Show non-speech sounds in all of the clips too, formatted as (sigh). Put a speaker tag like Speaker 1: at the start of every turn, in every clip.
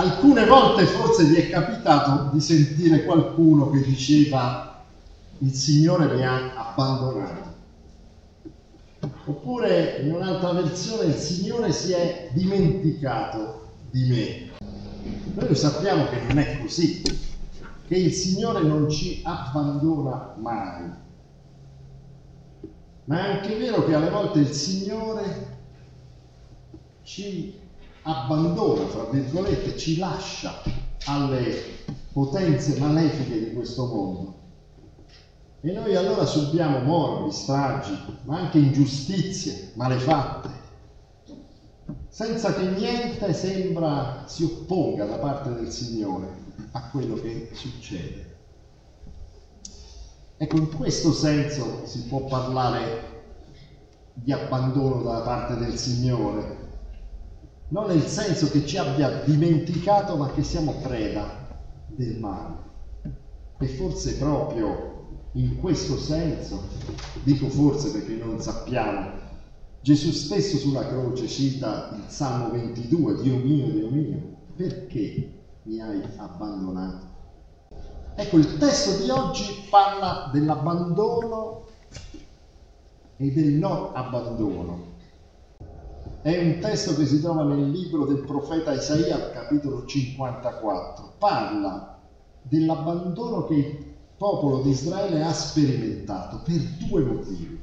Speaker 1: Alcune volte forse vi è capitato di sentire qualcuno che diceva il Signore mi ha abbandonato. Oppure in un'altra versione il Signore si è dimenticato di me. Noi lo sappiamo che non è così, che il Signore non ci abbandona mai. Ma è anche vero che alle volte il Signore ci abbandona, fra virgolette, ci lascia alle potenze malefiche di questo mondo. E noi allora subiamo morbi, stragi, ma anche ingiustizie, malefatte, senza che niente sembra si opponga da parte del Signore a quello che succede. Ecco, in questo senso si può parlare di abbandono da parte del Signore, non nel senso che ci abbia dimenticato, ma che siamo preda del male. E forse proprio in questo senso, dico forse perché non sappiamo, Gesù stesso sulla croce cita il Salmo 22, Dio mio, Dio mio, perché mi hai abbandonato? Ecco, il testo di oggi parla dell'abbandono e del non abbandono. È un testo che si trova nel libro del profeta Isaia, capitolo 54. Parla dell'abbandono che il popolo di Israele ha sperimentato per due motivi.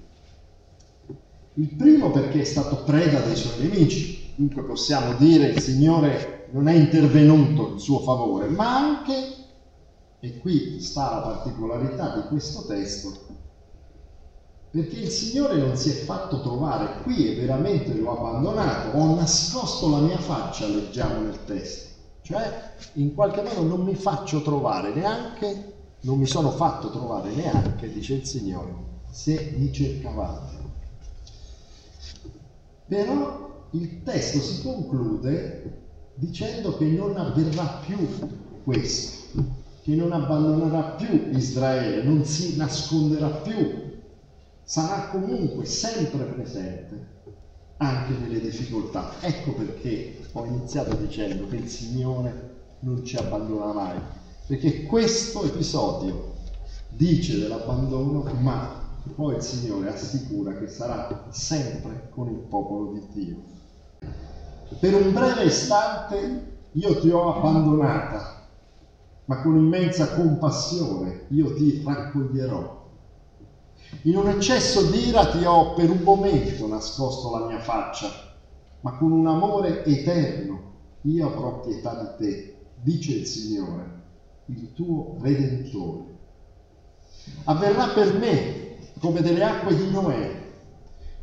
Speaker 1: Il primo perché è stato preda dei suoi nemici, dunque possiamo dire il Signore non è intervenuto in suo favore, ma anche, e qui sta la particolarità di questo testo, perché il Signore non si è fatto trovare qui e veramente lo ha abbandonato, ho nascosto la mia faccia, leggiamo nel testo, cioè in qualche modo non mi faccio trovare neanche, non mi sono fatto trovare neanche, dice il Signore, se mi cercavate. Però il testo si conclude dicendo che non avverrà più questo, che non abbandonerà più Israele, non si nasconderà più sarà comunque sempre presente anche nelle difficoltà. Ecco perché ho iniziato dicendo che il Signore non ci abbandona mai, perché questo episodio dice dell'abbandono, ma poi il Signore assicura che sarà sempre con il popolo di Dio. Per un breve istante io ti ho abbandonata, ma con immensa compassione io ti raccoglierò in un eccesso d'ira ti ho per un momento nascosto la mia faccia, ma con un amore eterno io avrò pietà di te, dice il Signore, il tuo Redentore. Avverrà per me come delle acque di Noè,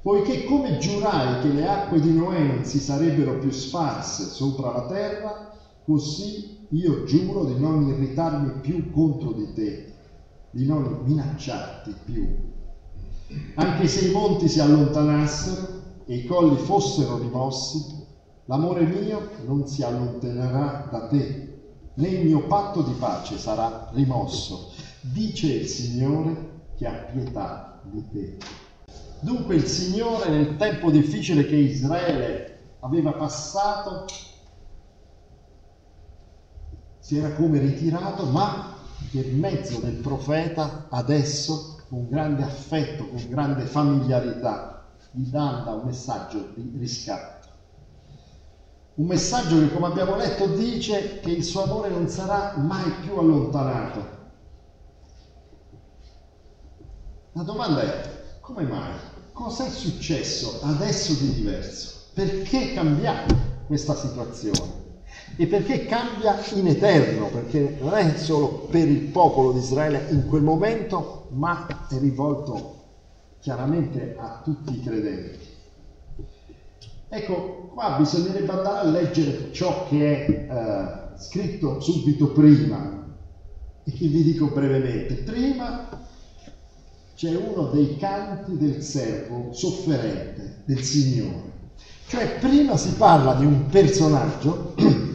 Speaker 1: poiché come giurai che le acque di Noè non si sarebbero più sparse sopra la terra, così io giuro di non irritarmi più contro di te, di non minacciarti più anche se i monti si allontanassero e i colli fossero rimossi, l'amore mio non si allontanerà da te, né il mio patto di pace sarà rimosso. Dice il Signore che ha pietà di te. Dunque il Signore nel tempo difficile che Israele aveva passato si era come ritirato, ma per mezzo del profeta adesso con grande affetto, con grande familiarità, gli dà un messaggio di riscatto. Un messaggio che, come abbiamo letto, dice che il suo amore non sarà mai più allontanato. La domanda è, come mai? Cosa è successo adesso di diverso? Perché cambiare questa situazione? E perché cambia in eterno? Perché non è solo per il popolo di Israele in quel momento, ma è rivolto chiaramente a tutti i credenti. Ecco, qua bisognerebbe andare a leggere ciò che è eh, scritto subito prima e che vi dico brevemente. Prima c'è uno dei canti del servo sofferente del Signore. Cioè prima si parla di un personaggio (clears throat)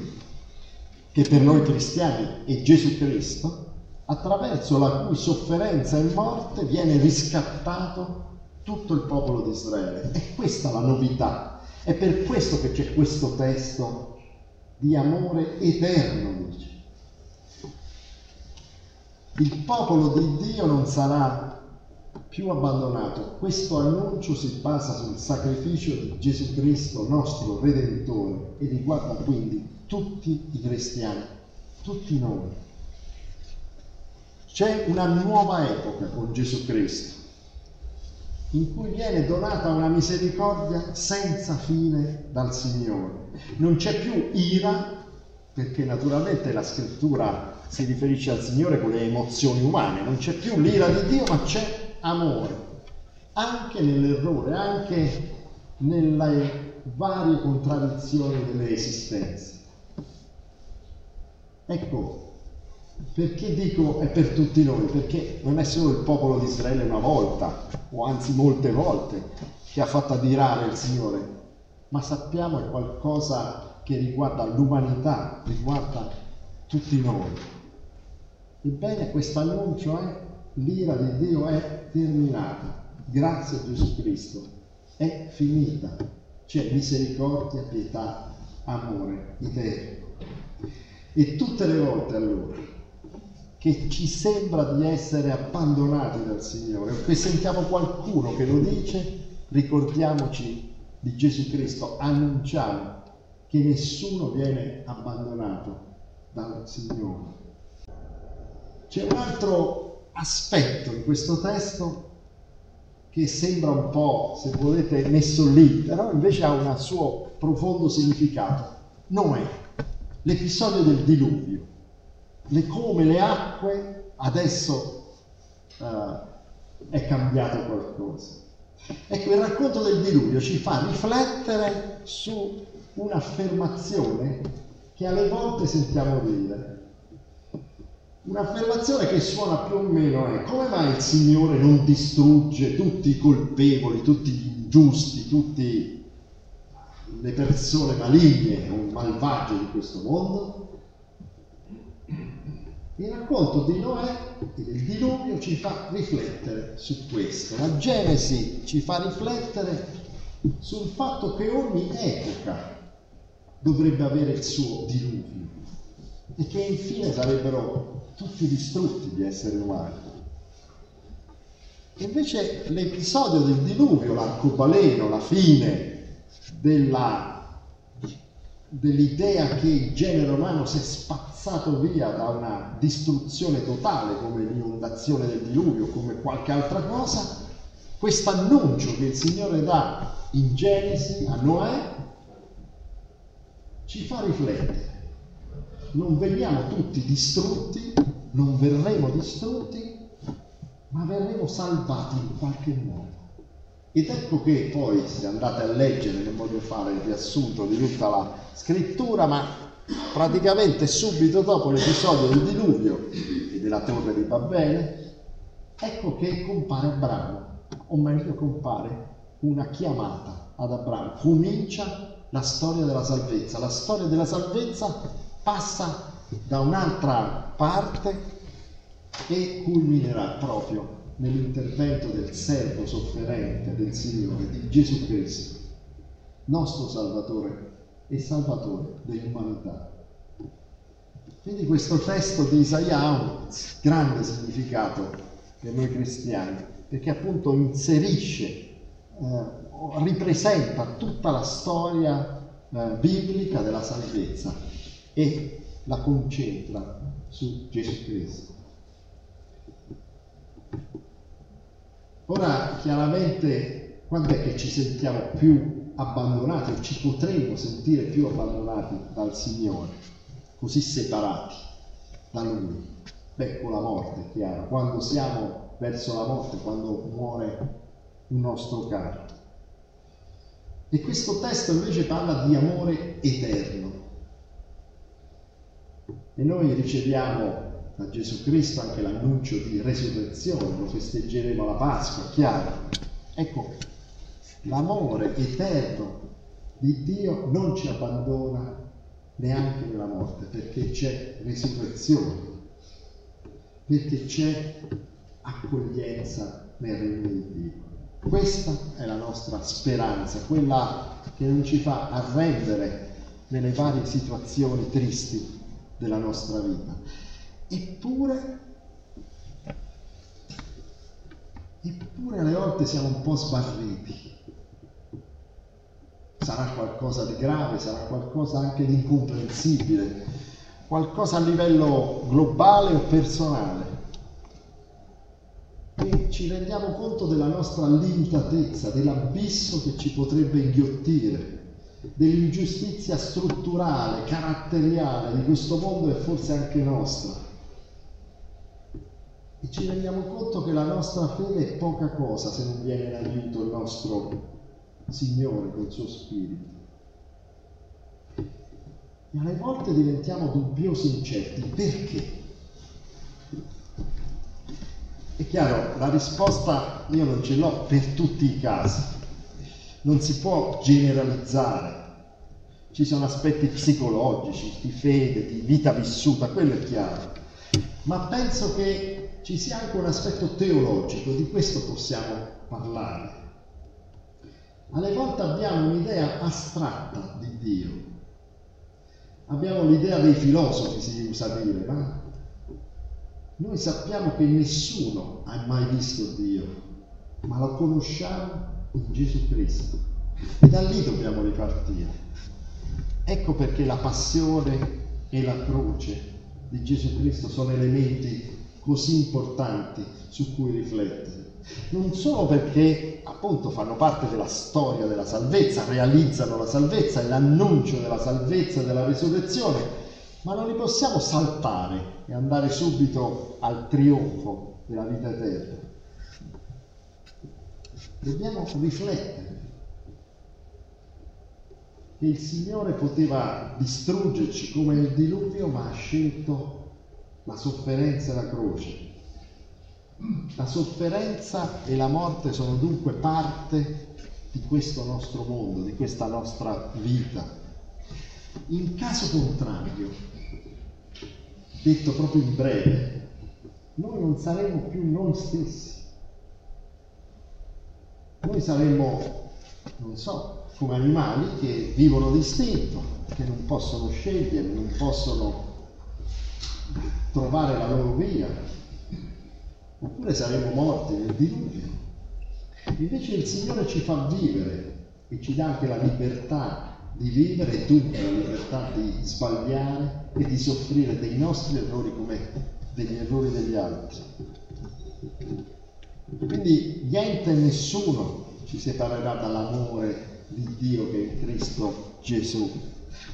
Speaker 1: che per noi cristiani è Gesù Cristo, attraverso la cui sofferenza e morte viene riscattato tutto il popolo di Israele. E questa è la novità. È per questo che c'è questo testo di amore eterno, dice. Il popolo di Dio non sarà più abbandonato. Questo annuncio si basa sul sacrificio di Gesù Cristo, nostro Redentore, e riguarda quindi tutti i cristiani, tutti noi. C'è una nuova epoca con Gesù Cristo, in cui viene donata una misericordia senza fine dal Signore. Non c'è più ira, perché naturalmente la scrittura si riferisce al Signore con le emozioni umane, non c'è più l'ira di Dio, ma c'è amore, anche nell'errore, anche nelle varie contraddizioni delle esistenze. Ecco, perché dico è per tutti noi? Perché non è solo il popolo di Israele una volta, o anzi molte volte, che ha fatto adirare il Signore, ma sappiamo è qualcosa che riguarda l'umanità, riguarda tutti noi. Ebbene, questo annuncio è l'ira di Dio è terminata, grazie a Gesù Cristo, è finita. C'è misericordia, pietà, amore eterno. E tutte le volte allora che ci sembra di essere abbandonati dal Signore che sentiamo qualcuno che lo dice, ricordiamoci di Gesù Cristo, annunciamo che nessuno viene abbandonato dal Signore. C'è un altro aspetto in questo testo che sembra un po', se volete, messo lì, però invece ha un suo profondo significato. Noè, l'episodio del diluvio, le, come le acque adesso uh, è cambiato qualcosa. Ecco, il racconto del diluvio ci fa riflettere su un'affermazione che alle volte sentiamo dire. Un'affermazione che suona più o meno è come mai il Signore non distrugge tutti i colpevoli, tutti gli ingiusti, tutte le persone maligne o malvagie di questo mondo? Il racconto di Noè e del diluvio ci fa riflettere su questo. La Genesi ci fa riflettere sul fatto che ogni epoca dovrebbe avere il suo diluvio e che infine sarebbero tutti distrutti gli esseri umani. Invece l'episodio del diluvio, l'arcobaleno, la fine della, dell'idea che il genere umano si è spazzato via da una distruzione totale come l'inondazione del diluvio, come qualche altra cosa, questo annuncio che il Signore dà in Genesi a Noè ci fa riflettere. Non veniamo tutti distrutti, non verremo distrutti, ma verremo salvati in qualche modo. Ed ecco che poi, se andate a leggere, non voglio fare il riassunto di tutta la scrittura, ma praticamente subito dopo l'episodio del diluvio e della torre di Babele, ecco che compare Abramo, o meglio compare una chiamata ad Abramo, comincia la storia della salvezza. La storia della salvezza passa da un'altra parte e culminerà proprio nell'intervento del servo sofferente del Signore, di Gesù Cristo, nostro Salvatore e Salvatore dell'umanità. Quindi questo testo di Isaia ha un grande significato per noi cristiani, perché appunto inserisce eh, ripresenta tutta la storia eh, biblica della salvezza e la concentra su Gesù Cristo. Ora, chiaramente, quando è che ci sentiamo più abbandonati o ci potremmo sentire più abbandonati dal Signore, così separati da Lui? Beh, con la morte, chiaro, quando siamo verso la morte, quando muore un nostro caro. E questo testo invece parla di amore eterno. E noi riceviamo da Gesù Cristo anche l'annuncio di resurrezione, lo festeggeremo alla Pasqua, chiaro. Ecco, l'amore eterno di Dio non ci abbandona neanche nella morte, perché c'è resurrezione, perché c'è accoglienza nel regno di Dio. Questa è la nostra speranza, quella che non ci fa arrendere nelle varie situazioni tristi della nostra vita. Eppure, eppure alle volte siamo un po' sbarriti. Sarà qualcosa di grave, sarà qualcosa anche di incomprensibile, qualcosa a livello globale o personale. E ci rendiamo conto della nostra limitatezza, dell'abisso che ci potrebbe inghiottire dell'ingiustizia strutturale, caratteriale di questo mondo e forse anche nostra. E ci rendiamo conto che la nostra fede è poca cosa se non viene in aiuto il nostro Signore col suo Spirito. E alle volte diventiamo dubbiosi incerti. Perché? È chiaro, la risposta io non ce l'ho per tutti i casi non si può generalizzare. Ci sono aspetti psicologici, di fede, di vita vissuta, quello è chiaro. Ma penso che ci sia anche un aspetto teologico, di questo possiamo parlare. Alle volte abbiamo un'idea astratta di Dio. Abbiamo l'idea dei filosofi, si usa dire, ma noi sappiamo che nessuno ha mai visto Dio, ma lo conosciamo in Gesù Cristo. E da lì dobbiamo ripartire. Ecco perché la passione e la croce di Gesù Cristo sono elementi così importanti su cui riflettere. Non solo perché appunto fanno parte della storia della salvezza, realizzano la salvezza l'annuncio della salvezza e della risurrezione, ma non li possiamo saltare e andare subito al trionfo della vita eterna dobbiamo riflettere che il Signore poteva distruggerci come il diluvio, ma ha scelto la sofferenza e la croce. La sofferenza e la morte sono dunque parte di questo nostro mondo, di questa nostra vita. In caso contrario, detto proprio in breve, noi non saremo più noi stessi noi saremmo, non so, come animali che vivono d'istinto, che non possono scegliere, non possono trovare la loro via, oppure saremmo morti nel diluvio. Invece il Signore ci fa vivere e ci dà anche la libertà di vivere dunque la libertà di sbagliare e di soffrire dei nostri errori come degli errori degli altri. Quindi niente e nessuno ci separerà dall'amore di Dio che è in Cristo Gesù.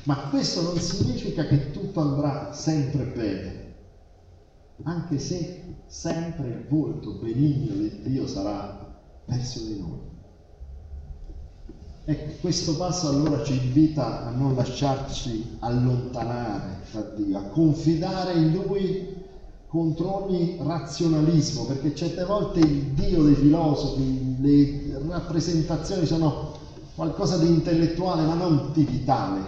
Speaker 1: Ma questo non significa che tutto andrà sempre bene, anche se sempre il volto benigno di Dio sarà verso di noi. Ecco, questo passo allora ci invita a non lasciarci allontanare da Dio, a confidare in Lui contro ogni razionalismo, perché certe volte il Dio dei filosofi, le rappresentazioni sono qualcosa di intellettuale ma non di vitale,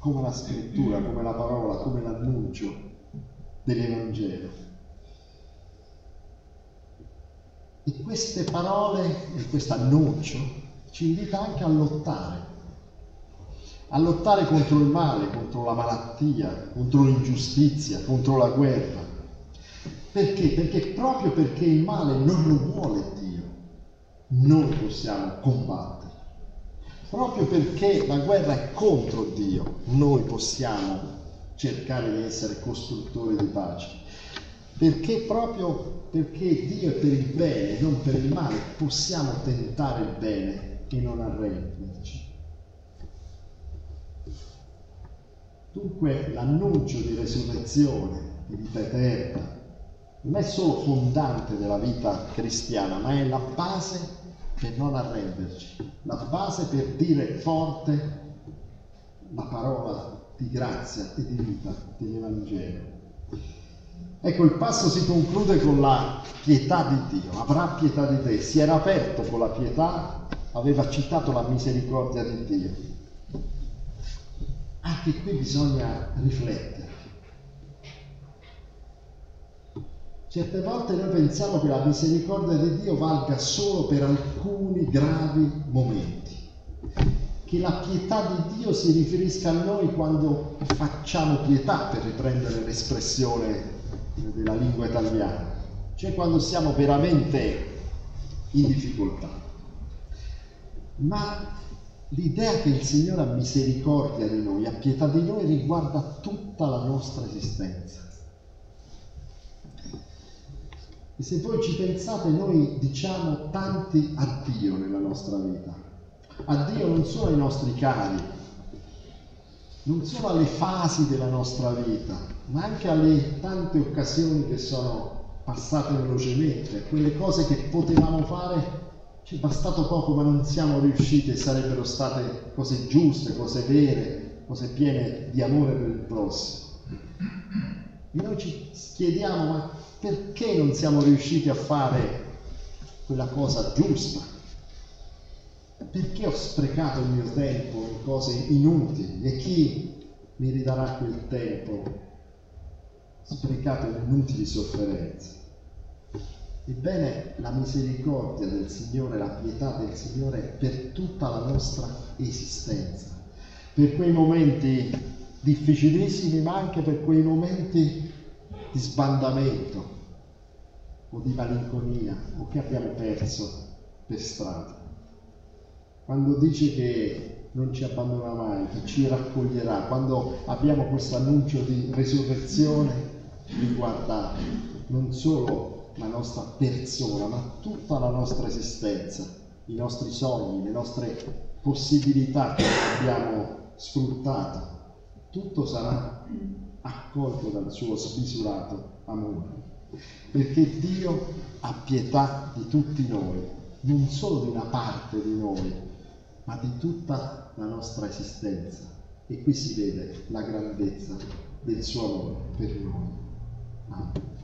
Speaker 1: come la scrittura, come la parola, come l'annuncio dell'Evangelo. E queste parole e questo annuncio ci invita anche a lottare, a lottare contro il male, contro la malattia, contro l'ingiustizia, contro la guerra perché? Perché proprio perché il male non lo vuole Dio, noi possiamo combattere. Proprio perché la guerra è contro Dio, noi possiamo cercare di essere costruttori di pace. Perché proprio perché Dio è per il bene, non per il male, possiamo tentare il bene e non arrenderci. Dunque l'annuncio di resurrezione, di vita eterna, non è solo fondante della vita cristiana, ma è la base per non arrenderci, la base per dire forte la parola di grazia e di vita dell'Evangelo. Ecco, il passo si conclude con la pietà di Dio, avrà pietà di te, si era aperto con la pietà, aveva citato la misericordia di Dio. Anche qui bisogna riflettere Certe volte noi pensiamo che la misericordia di Dio valga solo per alcuni gravi momenti, che la pietà di Dio si riferisca a noi quando facciamo pietà, per riprendere l'espressione della lingua italiana, cioè quando siamo veramente in difficoltà. Ma l'idea che il Signore ha misericordia di noi, ha pietà di noi, riguarda tutta la nostra esistenza. E se voi ci pensate, noi diciamo tanti addio nella nostra vita a Dio non solo ai nostri cari, non solo alle fasi della nostra vita, ma anche alle tante occasioni che sono passate velocemente, quelle cose che potevamo fare, ci è bastato poco ma non siamo riusciti e sarebbero state cose giuste, cose vere, cose piene di amore per il prossimo. E noi ci chiediamo ma perché non siamo riusciti a fare quella cosa giusta? perché ho sprecato il mio tempo in cose inutili e chi mi ridarà quel tempo sprecato in inutili sofferenze? Ebbene, la misericordia del Signore, la pietà del Signore è per tutta la nostra esistenza, per quei momenti difficilissimi, ma anche per quei momenti di sbandamento o di malinconia o che abbiamo perso per strada quando dice che non ci abbandona mai, che ci raccoglierà, quando abbiamo questo annuncio di resurrezione, riguarda non solo la nostra persona, ma tutta la nostra esistenza, i nostri sogni, le nostre possibilità che abbiamo sfruttato. Tutto sarà accolto dal suo smisurato amore. Perché Dio ha pietà di tutti noi, non solo di una parte di noi, ma di tutta la nostra esistenza. E qui si vede la grandezza del suo amore per noi. Amen.